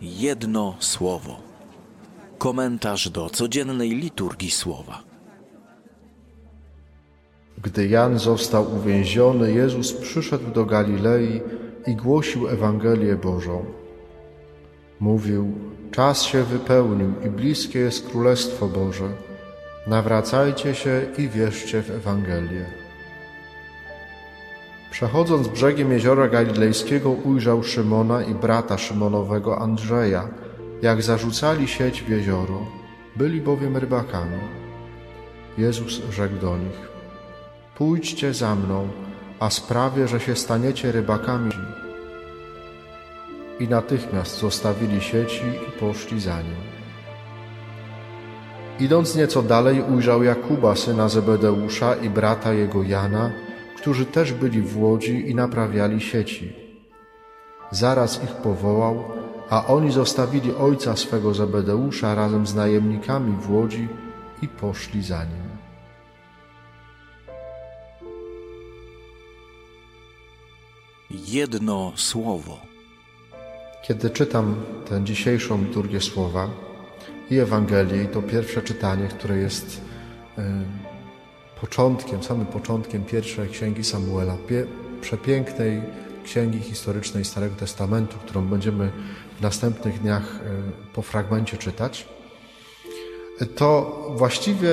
Jedno słowo. Komentarz do codziennej liturgii słowa. Gdy Jan został uwięziony, Jezus przyszedł do Galilei i głosił Ewangelię Bożą. Mówił: Czas się wypełnił i bliskie jest Królestwo Boże. Nawracajcie się i wierzcie w Ewangelię. Przechodząc brzegiem jeziora galilejskiego, ujrzał Szymona i brata Szymonowego Andrzeja, jak zarzucali sieć w jezioro. Byli bowiem rybakami. Jezus rzekł do nich: Pójdźcie za mną, a sprawię, że się staniecie rybakami. I natychmiast zostawili sieci i poszli za nim. Idąc nieco dalej, ujrzał Jakuba, syna Zebedeusza i brata jego Jana, którzy też byli w łodzi i naprawiali sieci. Zaraz ich powołał, a oni zostawili ojca swego Zebedeusza razem z najemnikami w łodzi i poszli za nim. Jedno słowo. Kiedy czytam tę dzisiejszą liturgię słowa i Ewangelię, i to pierwsze czytanie, które jest y, początkiem, samym początkiem pierwszej księgi Samuela, przepięknej księgi historycznej Starego Testamentu, którą będziemy w następnych dniach y, po fragmencie czytać, to właściwie,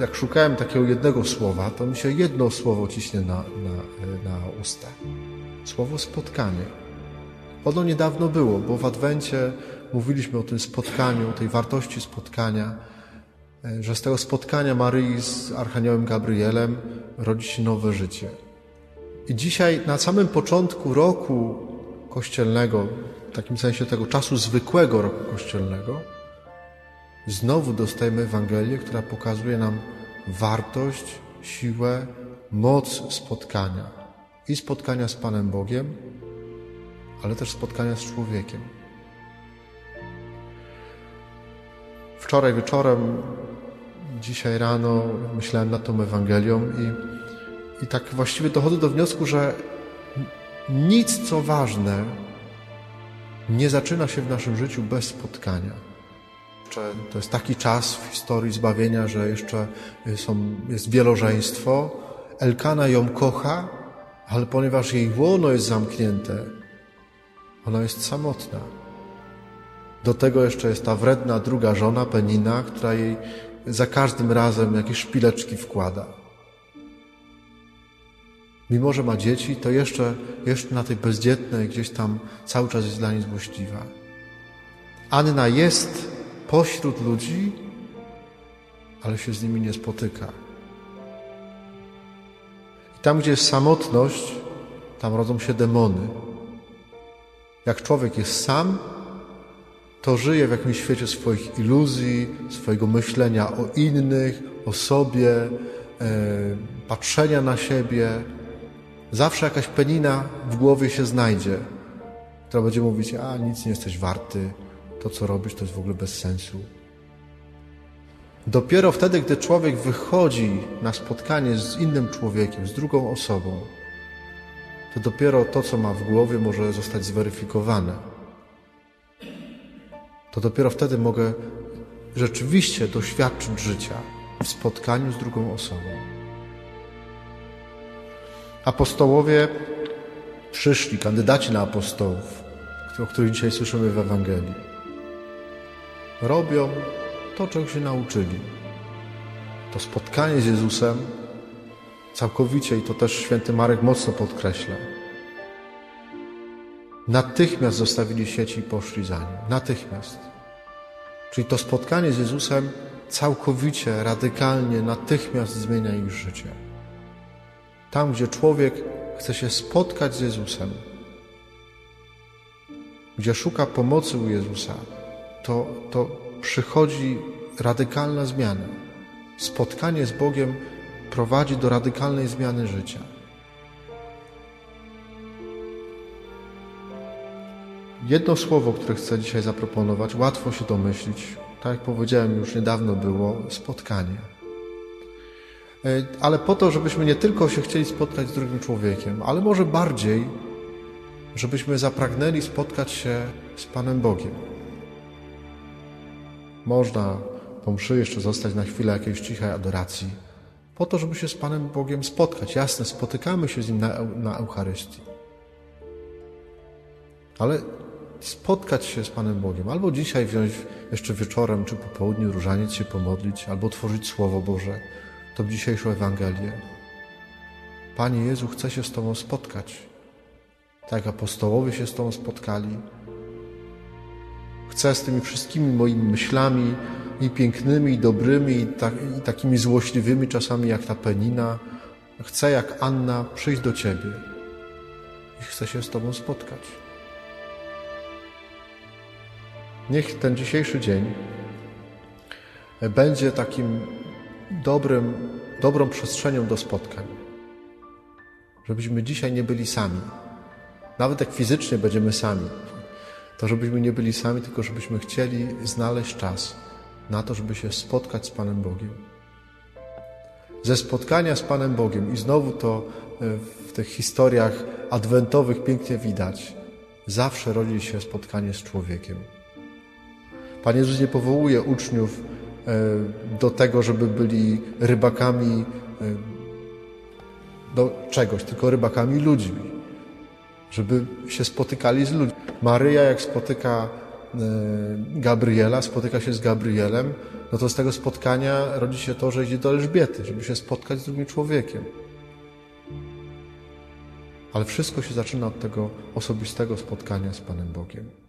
jak szukałem takiego jednego słowa, to mi się jedno słowo ciśnie na, na, na usta. Słowo spotkanie. Ono niedawno było, bo w Adwencie mówiliśmy o tym spotkaniu, o tej wartości spotkania, że z tego spotkania Maryi z Archaniołem Gabrielem rodzi się nowe życie. I dzisiaj, na samym początku roku kościelnego, w takim sensie tego czasu zwykłego roku kościelnego, znowu dostajemy Ewangelię, która pokazuje nam wartość, siłę, moc spotkania. I spotkania z Panem Bogiem, ale też spotkania z człowiekiem. Wczoraj wieczorem, dzisiaj rano myślałem nad tą Ewangelią i, i tak właściwie dochodzę do wniosku, że nic co ważne nie zaczyna się w naszym życiu bez spotkania. To jest taki czas w historii zbawienia, że jeszcze są, jest wielożeństwo. Elkana ją kocha, ale ponieważ jej łono jest zamknięte, ona jest samotna. Do tego jeszcze jest ta wredna druga żona, Penina, która jej za każdym razem jakieś szpileczki wkłada. Mimo, że ma dzieci, to jeszcze, jeszcze na tej bezdzietnej gdzieś tam cały czas jest dla niej złośliwa. Anna jest pośród ludzi, ale się z nimi nie spotyka. I tam, gdzie jest samotność, tam rodzą się demony. Jak człowiek jest sam, to żyje w jakimś świecie swoich iluzji, swojego myślenia o innych, o sobie, e, patrzenia na siebie. Zawsze jakaś penina w głowie się znajdzie, która będzie mówić: A nic nie jesteś warty, to co robisz to jest w ogóle bez sensu. Dopiero wtedy, gdy człowiek wychodzi na spotkanie z innym człowiekiem, z drugą osobą, to dopiero to, co ma w głowie, może zostać zweryfikowane. To dopiero wtedy mogę rzeczywiście doświadczyć życia w spotkaniu z drugą osobą. Apostołowie przyszli, kandydaci na apostołów, o których dzisiaj słyszymy w Ewangelii. Robią to, czego się nauczyli. To spotkanie z Jezusem całkowicie, i to też święty Marek mocno podkreśla, natychmiast zostawili sieci i poszli za nim. Natychmiast. Czyli to spotkanie z Jezusem całkowicie, radykalnie, natychmiast zmienia ich życie. Tam, gdzie człowiek chce się spotkać z Jezusem, gdzie szuka pomocy u Jezusa, to, to przychodzi radykalna zmiana. Spotkanie z Bogiem prowadzi do radykalnej zmiany życia. Jedno słowo, które chcę dzisiaj zaproponować, łatwo się domyślić. Tak jak powiedziałem, już niedawno było spotkanie. E, ale po to, żebyśmy nie tylko się chcieli spotkać z drugim człowiekiem, ale może bardziej, żebyśmy zapragnęli spotkać się z Panem Bogiem. Można po mszy jeszcze zostać na chwilę jakiejś cichej adoracji, po to, żeby się z Panem Bogiem spotkać. Jasne, spotykamy się z Nim na, na Eucharystii. Ale spotkać się z Panem Bogiem, albo dzisiaj wziąć jeszcze wieczorem czy po południu różaniec się pomodlić, albo otworzyć Słowo Boże, to dzisiejszą Ewangelię. Panie Jezu, chcę się z Tobą spotkać. Tak jak apostołowie się z Tobą spotkali. Chcę z tymi wszystkimi moimi myślami i pięknymi, i dobrymi, i, tak, i takimi złośliwymi czasami jak ta penina. Chcę jak Anna przyjść do Ciebie i chcę się z Tobą spotkać. Niech ten dzisiejszy dzień będzie takim dobrym, dobrą przestrzenią do spotkań. Żebyśmy dzisiaj nie byli sami. Nawet jak fizycznie będziemy sami, to żebyśmy nie byli sami, tylko żebyśmy chcieli znaleźć czas na to, żeby się spotkać z Panem Bogiem. Ze spotkania z Panem Bogiem, i znowu to e, w tych historiach adwentowych pięknie widać, zawsze rodzi się spotkanie z człowiekiem. Pan Jezus nie powołuje uczniów e, do tego, żeby byli rybakami e, do czegoś, tylko rybakami ludźmi. Żeby się spotykali z ludźmi. Maryja, jak spotyka e, Gabriela, spotyka się z Gabrielem, no to z tego spotkania rodzi się to, że idzie do Elżbiety, żeby się spotkać z drugim człowiekiem. Ale wszystko się zaczyna od tego osobistego spotkania z Panem Bogiem.